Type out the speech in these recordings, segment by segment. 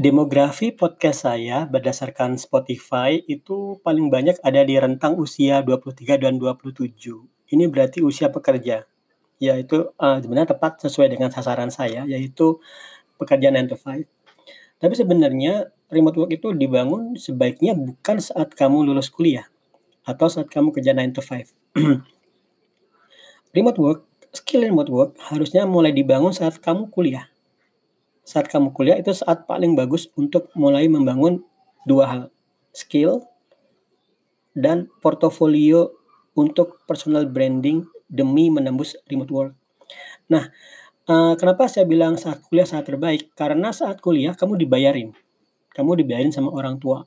Demografi podcast saya berdasarkan Spotify itu paling banyak ada di rentang usia 23 dan 27. Ini berarti usia pekerja. Yaitu uh, sebenarnya tepat sesuai dengan sasaran saya yaitu pekerjaan 9 to 5. Tapi sebenarnya remote work itu dibangun sebaiknya bukan saat kamu lulus kuliah atau saat kamu kerja 9 to 5. remote work, skill remote work harusnya mulai dibangun saat kamu kuliah saat kamu kuliah itu saat paling bagus untuk mulai membangun dua hal, skill dan portofolio untuk personal branding demi menembus remote work. Nah, uh, kenapa saya bilang saat kuliah saat terbaik? Karena saat kuliah kamu dibayarin, kamu dibayarin sama orang tua.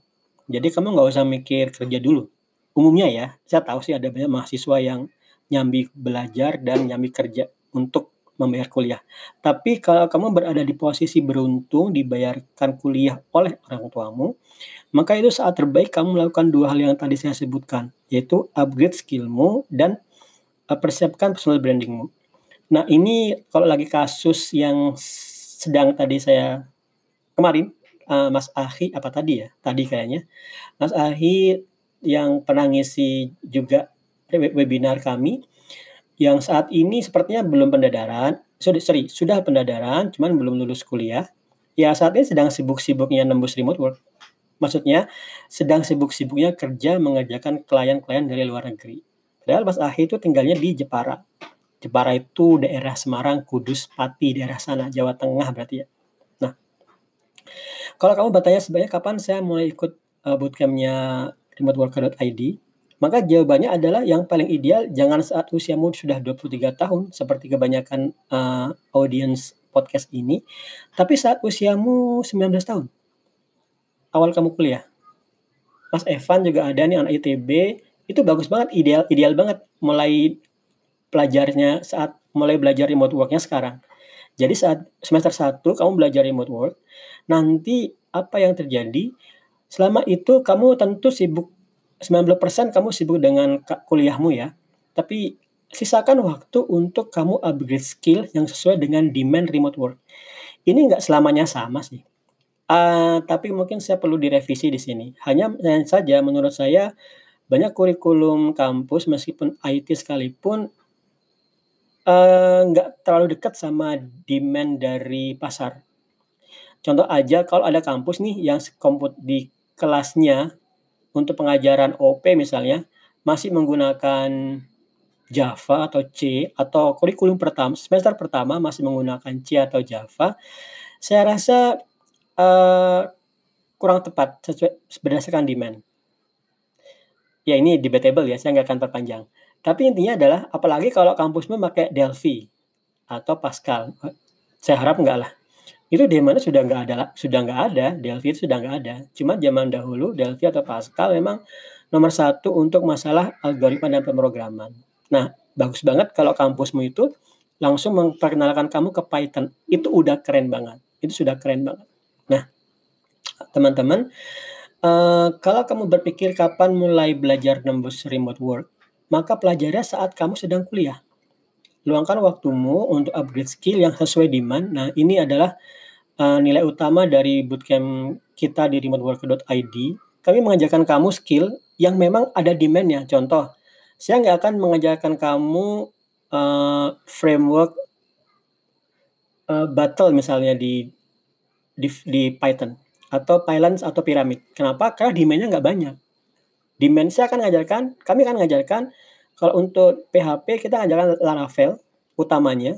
Jadi kamu nggak usah mikir kerja dulu. Umumnya ya, saya tahu sih ada banyak mahasiswa yang nyambi belajar dan nyambi kerja untuk membayar kuliah. Tapi kalau kamu berada di posisi beruntung dibayarkan kuliah oleh orang tuamu, maka itu saat terbaik kamu melakukan dua hal yang tadi saya sebutkan, yaitu upgrade skillmu dan uh, persiapkan personal brandingmu. Nah ini kalau lagi kasus yang sedang tadi saya kemarin uh, Mas Ahi apa tadi ya tadi kayaknya Mas Ahi yang pernah ngisi juga webinar kami yang saat ini sepertinya belum pendadaran, sorry, sorry sudah pendadaran, cuman belum lulus kuliah. Ya saat ini sedang sibuk-sibuknya nembus remote work. Maksudnya sedang sibuk-sibuknya kerja mengerjakan klien-klien dari luar negeri. Padahal Mas Ahi itu tinggalnya di Jepara. Jepara itu daerah Semarang, Kudus, Pati, daerah sana, Jawa Tengah berarti ya. Nah, kalau kamu bertanya sebenarnya kapan saya mulai ikut uh, bootcampnya remoteworker.id, maka jawabannya adalah yang paling ideal jangan saat usiamu sudah 23 tahun seperti kebanyakan uh, audience podcast ini, tapi saat usiamu 19 tahun. Awal kamu kuliah. Mas Evan juga ada nih anak ITB, itu bagus banget, ideal ideal banget mulai pelajarnya saat mulai belajar remote worknya sekarang. Jadi saat semester 1 kamu belajar remote work, nanti apa yang terjadi? Selama itu kamu tentu sibuk 90% kamu sibuk dengan kuliahmu ya, tapi sisakan waktu untuk kamu upgrade skill yang sesuai dengan demand remote work. Ini nggak selamanya sama sih. Uh, tapi mungkin saya perlu direvisi di sini. Hanya saja menurut saya banyak kurikulum kampus meskipun IT sekalipun uh, nggak terlalu dekat sama demand dari pasar. Contoh aja kalau ada kampus nih yang komput di kelasnya untuk pengajaran OP misalnya masih menggunakan Java atau C atau kurikulum pertama semester pertama masih menggunakan C atau Java, saya rasa uh, kurang tepat sesuai berdasarkan demand. Ya ini debatable ya, saya nggak akan perpanjang. Tapi intinya adalah apalagi kalau kampus memakai Delphi atau Pascal, saya harap enggak lah. Itu di mana sudah nggak ada sudah nggak ada, Delphi itu sudah nggak ada. Cuma zaman dahulu Delphi atau Pascal memang nomor satu untuk masalah algoritma dan pemrograman. Nah, bagus banget kalau kampusmu itu langsung memperkenalkan kamu ke Python. Itu udah keren banget. Itu sudah keren banget. Nah, teman-teman, uh, kalau kamu berpikir kapan mulai belajar nembus remote work, maka pelajari saat kamu sedang kuliah. Luangkan waktumu untuk upgrade skill yang sesuai demand. Nah, ini adalah uh, nilai utama dari bootcamp kita di remoteworker.id, kami mengajarkan kamu skill yang memang ada demand-nya. Contoh, saya nggak akan mengajarkan kamu uh, framework uh, battle misalnya di, di di Python atau Pylons atau piramid. Kenapa? Karena demand-nya nggak banyak. Demand saya akan mengajarkan, kami akan mengajarkan kalau untuk PHP kita mengajarkan Laravel utamanya,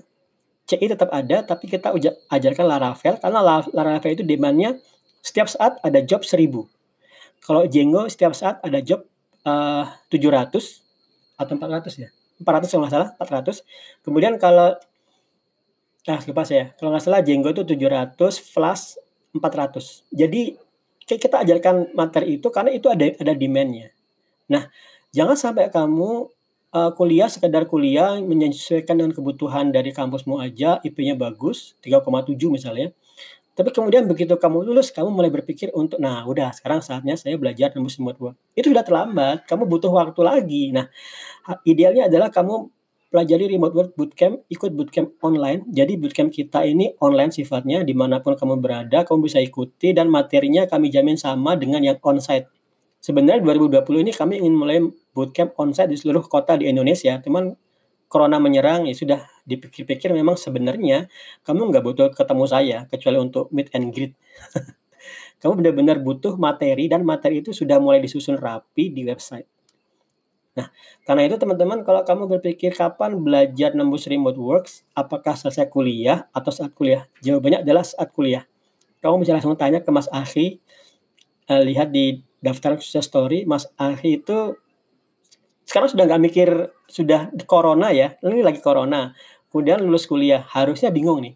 CI tetap ada, tapi kita ajarkan Laravel karena Laravel itu demandnya setiap saat ada job 1000. Kalau Django setiap saat ada job uh, 700 atau 400 ya. 400 kalau nggak salah, 400. Kemudian kalau nah lupa saya. Kalau nggak salah Django itu 700 Flash 400. Jadi kita ajarkan materi itu karena itu ada ada demandnya. Nah, jangan sampai kamu uh, kuliah sekedar kuliah menyesuaikan dengan kebutuhan dari kampusmu aja, IP-nya bagus, 3,7 misalnya. Tapi kemudian begitu kamu lulus, kamu mulai berpikir untuk, nah udah sekarang saatnya saya belajar semua dua Itu sudah terlambat, kamu butuh waktu lagi. Nah, idealnya adalah kamu pelajari remote work bootcamp, ikut bootcamp online. Jadi bootcamp kita ini online sifatnya, di mana pun kamu berada, kamu bisa ikuti dan materinya kami jamin sama dengan yang onsite. Sebenarnya 2020 ini kami ingin mulai bootcamp onsite di seluruh kota di Indonesia, cuman corona menyerang, ya sudah dipikir-pikir memang sebenarnya kamu nggak butuh ketemu saya, kecuali untuk meet and greet. kamu benar-benar butuh materi dan materi itu sudah mulai disusun rapi di website. Nah, karena itu teman-teman kalau kamu berpikir kapan belajar nembus remote works, apakah selesai kuliah atau saat kuliah? Jawabannya adalah saat kuliah. Kamu bisa langsung tanya ke Mas Ahi, uh, lihat di daftar sukses story, Mas Ahi itu sekarang sudah nggak mikir sudah corona ya, ini lagi corona. Kemudian lulus kuliah, harusnya bingung nih,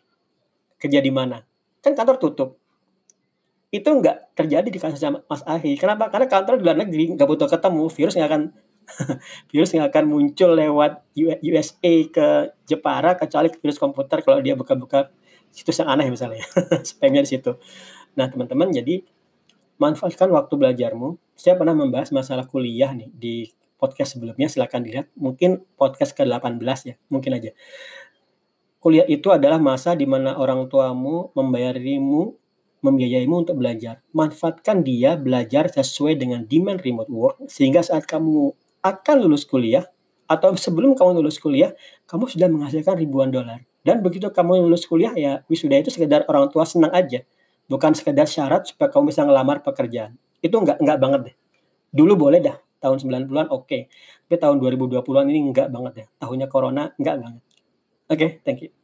kerja di mana? Kan kantor tutup. Itu nggak terjadi di kasus Mas Ahi. Kenapa? Karena kantor di luar negeri nggak butuh ketemu, virus nggak akan virus yang akan muncul lewat USA ke Jepara kecuali virus komputer kalau dia buka-buka situs yang aneh misalnya spamnya di situ. Nah teman-teman jadi manfaatkan waktu belajarmu. Saya pernah membahas masalah kuliah nih di podcast sebelumnya silahkan dilihat mungkin podcast ke-18 ya mungkin aja kuliah itu adalah masa di mana orang tuamu membayarimu membiayaimu untuk belajar manfaatkan dia belajar sesuai dengan demand remote work sehingga saat kamu akan lulus kuliah atau sebelum kamu lulus kuliah, kamu sudah menghasilkan ribuan dolar. Dan begitu kamu lulus kuliah ya wisuda itu sekedar orang tua senang aja. Bukan sekedar syarat supaya kamu bisa ngelamar pekerjaan. Itu enggak enggak banget deh. Dulu boleh dah, tahun 90-an oke. Okay. Tapi tahun 2020-an ini enggak banget ya. Tahunnya corona enggak banget. Oke, okay, thank you.